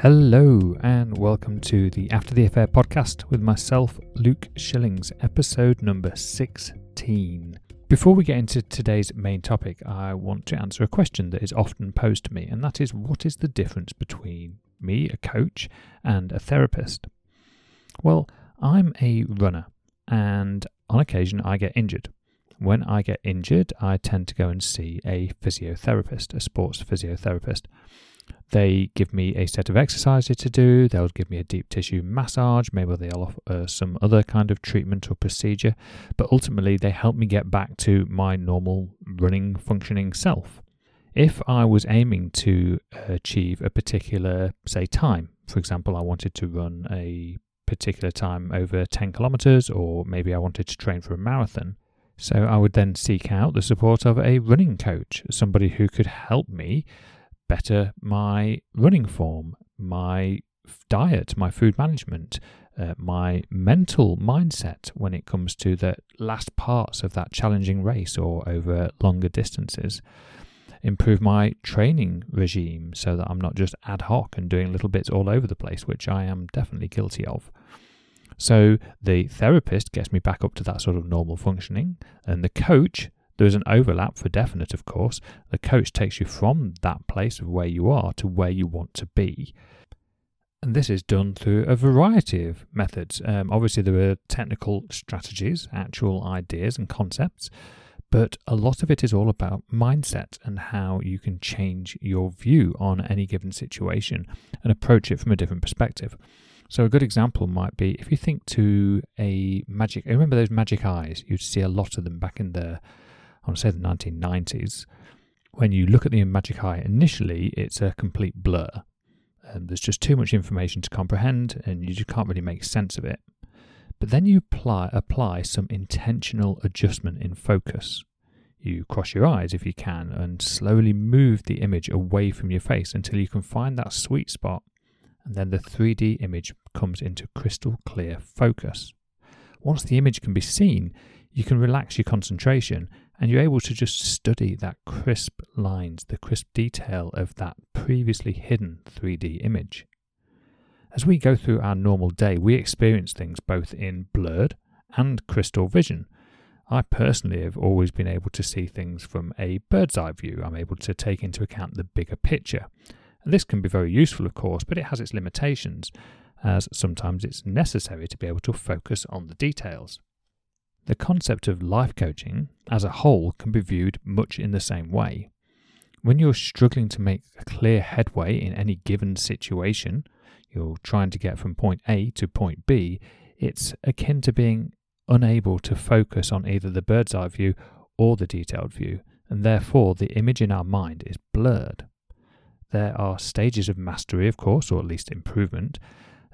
Hello, and welcome to the After the Affair podcast with myself, Luke Shillings, episode number 16. Before we get into today's main topic, I want to answer a question that is often posed to me, and that is what is the difference between me, a coach, and a therapist? Well, I'm a runner, and on occasion I get injured. When I get injured, I tend to go and see a physiotherapist, a sports physiotherapist. They give me a set of exercises to do. They'll give me a deep tissue massage. Maybe they'll offer uh, some other kind of treatment or procedure. But ultimately, they help me get back to my normal running, functioning self. If I was aiming to achieve a particular, say, time, for example, I wanted to run a particular time over 10 kilometers, or maybe I wanted to train for a marathon. So I would then seek out the support of a running coach, somebody who could help me better my running form, my diet, my food management, uh, my mental mindset when it comes to the last parts of that challenging race or over longer distances. Improve my training regime so that I'm not just ad hoc and doing little bits all over the place, which I am definitely guilty of. So the therapist gets me back up to that sort of normal functioning, and the coach there is an overlap for definite, of course. The coach takes you from that place of where you are to where you want to be. And this is done through a variety of methods. Um, obviously, there are technical strategies, actual ideas and concepts, but a lot of it is all about mindset and how you can change your view on any given situation and approach it from a different perspective. So, a good example might be if you think to a magic, remember those magic eyes? You'd see a lot of them back in the I want to say the 1990s, when you look at the Magic Eye, initially it's a complete blur. And there's just too much information to comprehend, and you just can't really make sense of it. But then you apply, apply some intentional adjustment in focus. You cross your eyes if you can and slowly move the image away from your face until you can find that sweet spot. And then the 3D image comes into crystal clear focus. Once the image can be seen, you can relax your concentration and you're able to just study that crisp lines, the crisp detail of that previously hidden 3D image. As we go through our normal day, we experience things both in blurred and crystal vision. I personally have always been able to see things from a bird's eye view. I'm able to take into account the bigger picture. And this can be very useful, of course, but it has its limitations, as sometimes it's necessary to be able to focus on the details. The concept of life coaching as a whole can be viewed much in the same way. When you're struggling to make a clear headway in any given situation, you're trying to get from point A to point B, it's akin to being unable to focus on either the bird's eye view or the detailed view, and therefore the image in our mind is blurred. There are stages of mastery, of course, or at least improvement,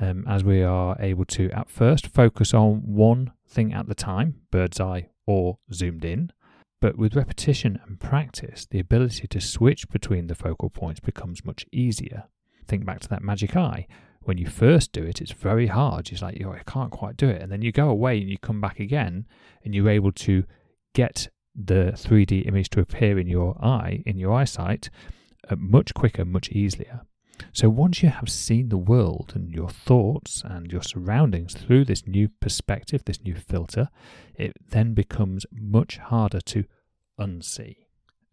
um, as we are able to at first focus on one thing at the time, bird's eye or zoomed in. But with repetition and practice, the ability to switch between the focal points becomes much easier. Think back to that magic eye. When you first do it, it's very hard. It's like, oh, I can't quite do it. And then you go away and you come back again and you're able to get the 3D image to appear in your eye, in your eyesight, uh, much quicker, much easier. So once you have seen the world and your thoughts and your surroundings through this new perspective, this new filter, it then becomes much harder to unsee.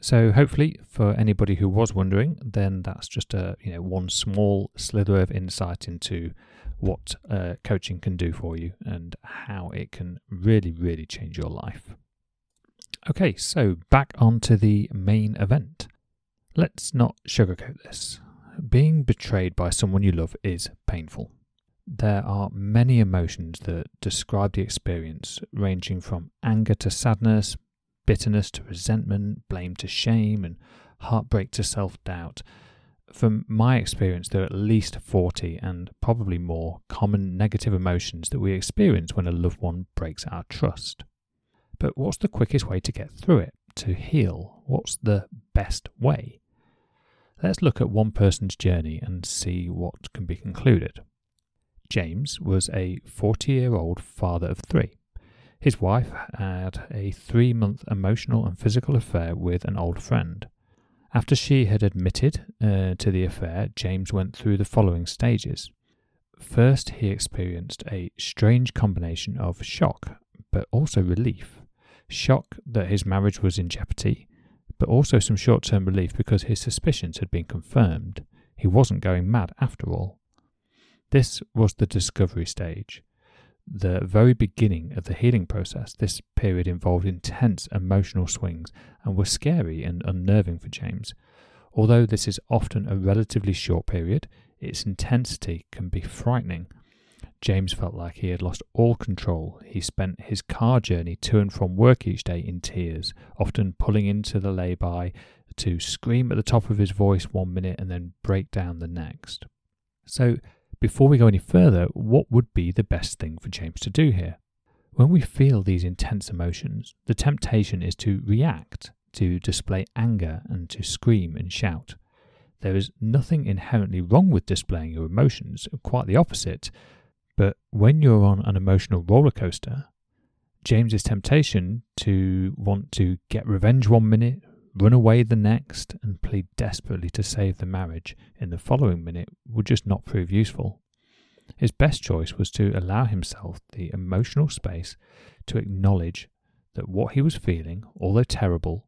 So hopefully for anybody who was wondering, then that's just a you know one small slither of insight into what uh, coaching can do for you and how it can really really change your life. Okay, so back onto the main event. Let's not sugarcoat this being betrayed by someone you love is painful. There are many emotions that describe the experience, ranging from anger to sadness, bitterness to resentment, blame to shame, and heartbreak to self doubt. From my experience, there are at least 40 and probably more common negative emotions that we experience when a loved one breaks our trust. But what's the quickest way to get through it, to heal? What's the best way? Let's look at one person's journey and see what can be concluded. James was a 40 year old father of three. His wife had a three month emotional and physical affair with an old friend. After she had admitted uh, to the affair, James went through the following stages. First, he experienced a strange combination of shock, but also relief. Shock that his marriage was in jeopardy, but also some short term relief because his suspicions had been confirmed. He wasn't going mad after all. This was the discovery stage the very beginning of the healing process, this period involved intense emotional swings and was scary and unnerving for James. Although this is often a relatively short period, its intensity can be frightening. James felt like he had lost all control. He spent his car journey to and from work each day in tears, often pulling into the lay-by to scream at the top of his voice one minute and then break down the next. So before we go any further, what would be the best thing for James to do here? When we feel these intense emotions, the temptation is to react, to display anger, and to scream and shout. There is nothing inherently wrong with displaying your emotions, quite the opposite. But when you're on an emotional roller coaster, James's temptation to want to get revenge one minute, run away the next, and plead desperately to save the marriage in the following minute would just not prove useful. His best choice was to allow himself the emotional space to acknowledge that what he was feeling, although terrible,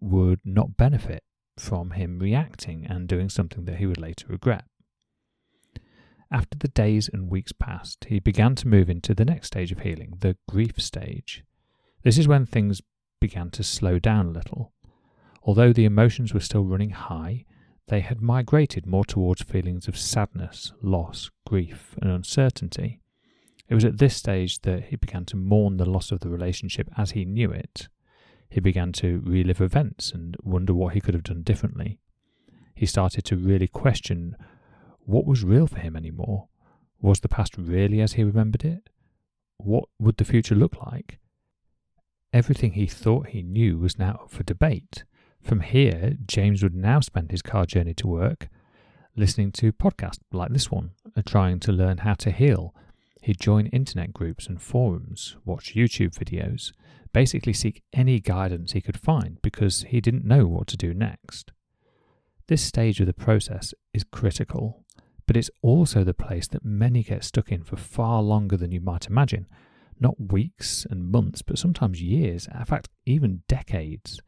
would not benefit from him reacting and doing something that he would later regret. After the days and weeks passed, he began to move into the next stage of healing, the grief stage. This is when things began to slow down a little. Although the emotions were still running high, they had migrated more towards feelings of sadness, loss, grief, and uncertainty. It was at this stage that he began to mourn the loss of the relationship as he knew it. He began to relive events and wonder what he could have done differently. He started to really question what was real for him anymore. Was the past really as he remembered it? What would the future look like? Everything he thought he knew was now up for debate. From here, James would now spend his car journey to work listening to podcasts like this one, uh, trying to learn how to heal. He'd join internet groups and forums, watch YouTube videos, basically seek any guidance he could find because he didn't know what to do next. This stage of the process is critical, but it's also the place that many get stuck in for far longer than you might imagine. Not weeks and months, but sometimes years, in fact, even decades.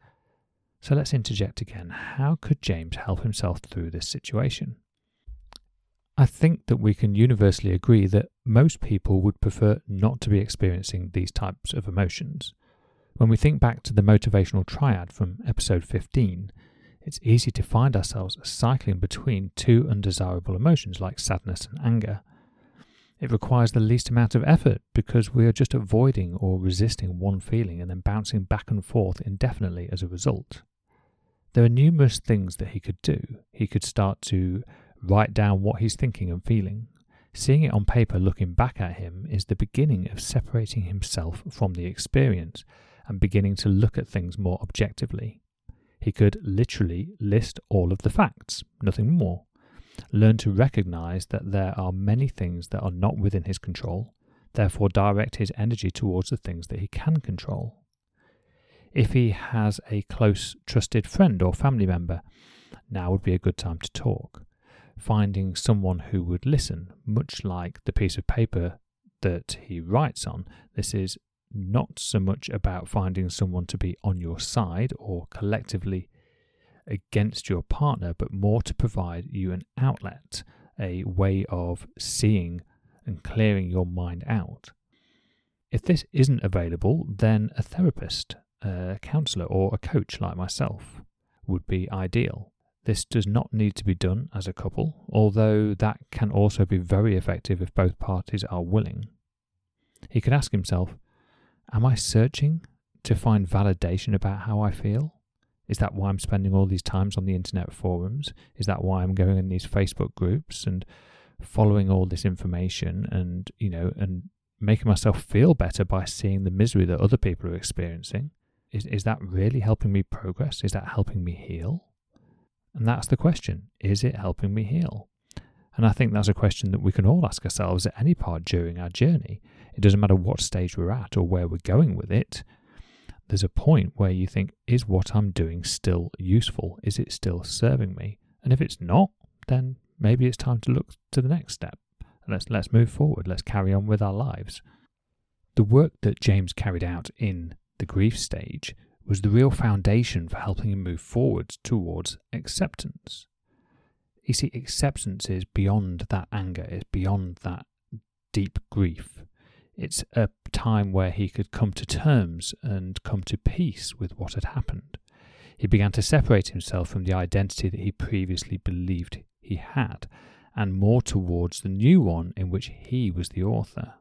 So let's interject again. How could James help himself through this situation? I think that we can universally agree that most people would prefer not to be experiencing these types of emotions. When we think back to the motivational triad from episode 15, it's easy to find ourselves cycling between two undesirable emotions like sadness and anger. It requires the least amount of effort because we are just avoiding or resisting one feeling and then bouncing back and forth indefinitely as a result. There are numerous things that he could do. He could start to write down what he's thinking and feeling. Seeing it on paper looking back at him is the beginning of separating himself from the experience and beginning to look at things more objectively. He could literally list all of the facts, nothing more. Learn to recognize that there are many things that are not within his control, therefore, direct his energy towards the things that he can control if he has a close, trusted friend or family member, now would be a good time to talk. Finding someone who would listen, much like the piece of paper that he writes on, this is not so much about finding someone to be on your side or collectively against your partner, but more to provide you an outlet, a way of seeing and clearing your mind out. If this isn't available, then a therapist, a counsellor or a coach like myself would be ideal. This does not need to be done as a couple, although that can also be very effective if both parties are willing. He could ask himself Am I searching to find validation about how I feel? Is that why I'm spending all these times on the internet forums? Is that why I'm going in these Facebook groups and following all this information and, you know, and making myself feel better by seeing the misery that other people are experiencing? Is, is that really helping me progress? Is that helping me heal? And that's the question. Is it helping me heal? And I think that's a question that we can all ask ourselves at any part during our journey. It doesn't matter what stage we're at or where we're going with it. There's a point where you think, is what I'm doing still useful? Is it still serving me? And if it's not, then maybe it's time to look to the next step. Let's let's move forward. Let's carry on with our lives. The work that James carried out in the grief stage was the real foundation for helping him move forward towards acceptance. You see, acceptance is beyond that anger, it's beyond that deep grief. It's a time where he could come to terms and come to peace with what had happened. He began to separate himself from the identity that he previously believed he had, and more towards the new one in which he was the author.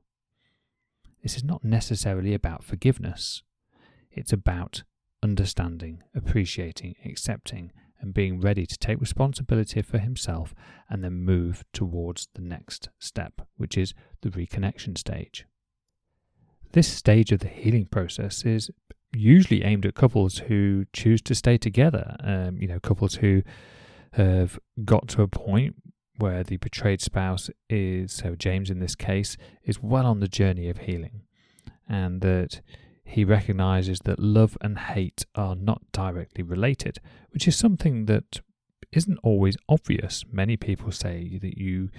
This is not necessarily about forgiveness. It's about understanding, appreciating, accepting, and being ready to take responsibility for himself and then move towards the next step, which is the reconnection stage. This stage of the healing process is usually aimed at couples who choose to stay together. Um, you know, couples who have got to a point where the betrayed spouse is, so James in this case, is well on the journey of healing, and that he recognizes that love and hate are not directly related, which is something that isn't always obvious. Many people say that you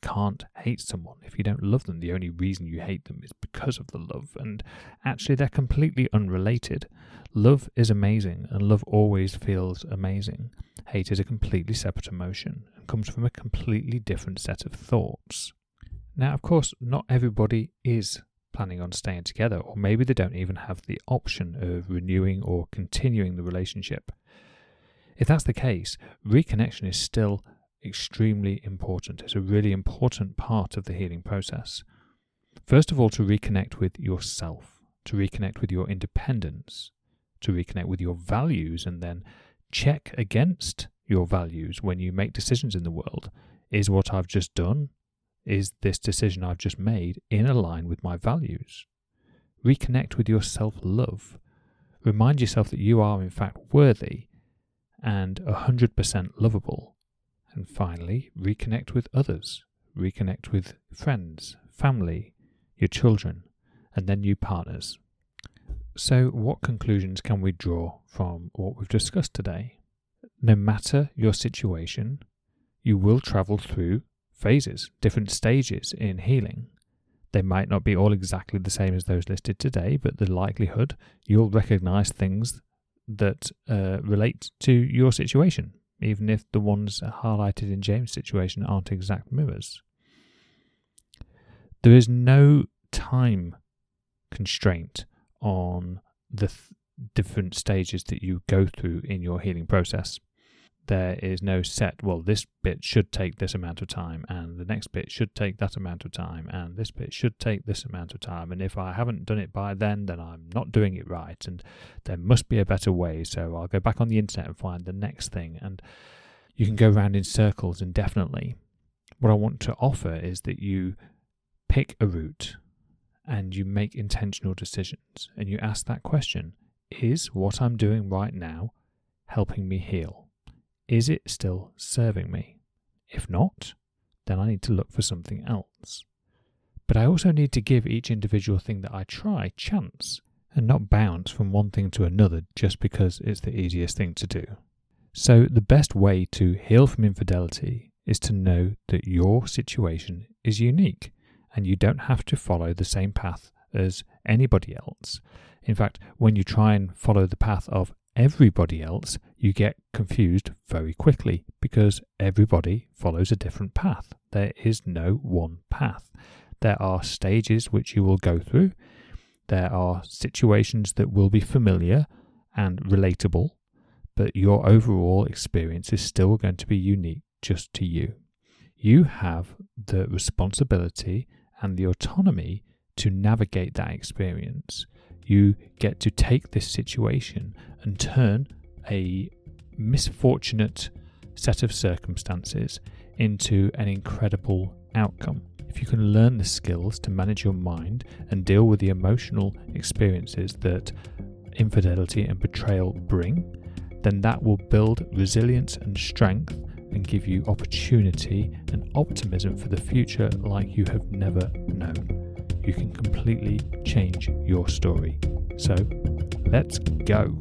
can't hate someone if you don't love them. The only reason you hate them is because of the love. And actually, they're completely unrelated. Love is amazing, and love always feels amazing. Hate is a completely separate emotion and comes from a completely different set of thoughts. Now, of course, not everybody is planning on staying together, or maybe they don't even have the option of renewing or continuing the relationship. If that's the case, reconnection is still extremely important. It's a really important part of the healing process. First of all, to reconnect with yourself, to reconnect with your independence, to reconnect with your values, and then check against your values when you make decisions in the world. Is what I've just done is this decision I've just made in line with my values? Reconnect with your self love. Remind yourself that you are, in fact, worthy and 100% lovable. And finally, reconnect with others. Reconnect with friends, family, your children, and then new partners. So, what conclusions can we draw from what we've discussed today? No matter your situation, you will travel through phases, different stages in healing. They might not be all exactly the same as those listed today, but the likelihood you'll recognize things that uh, relate to your situation, even if the ones highlighted in James' situation aren't exact mirrors. There is no time constraint on the th- different stages that you go through in your healing process there is no set, well, this bit should take this amount of time, and the next bit should take that amount of time, and this bit should take this amount of time. And if I haven't done it by then, then I'm not doing it right, and there must be a better way. So I'll go back on the internet and find the next thing. And you can go around in circles indefinitely. What I want to offer is that you pick a route and you make intentional decisions, and you ask that question Is what I'm doing right now helping me heal? Is it still serving me? If not, then I need to look for something else. But I also need to give each individual thing that I try chance and not bounce from one thing to another just because it's the easiest thing to do. So, the best way to heal from infidelity is to know that your situation is unique and you don't have to follow the same path as anybody else. In fact, when you try and follow the path of everybody else, you get confused very quickly because everybody follows a different path. There is no one path. There are stages which you will go through. There are situations that will be familiar and relatable, but your overall experience is still going to be unique just to you. You have the responsibility and the autonomy to navigate that experience you get to take this situation and turn a misfortunate set of circumstances into an incredible outcome. If you can learn the skills to manage your mind and deal with the emotional experiences that infidelity and betrayal bring, then that will build resilience and strength and give you opportunity and optimism for the future like you have never known. You can completely change your story. So, let's go.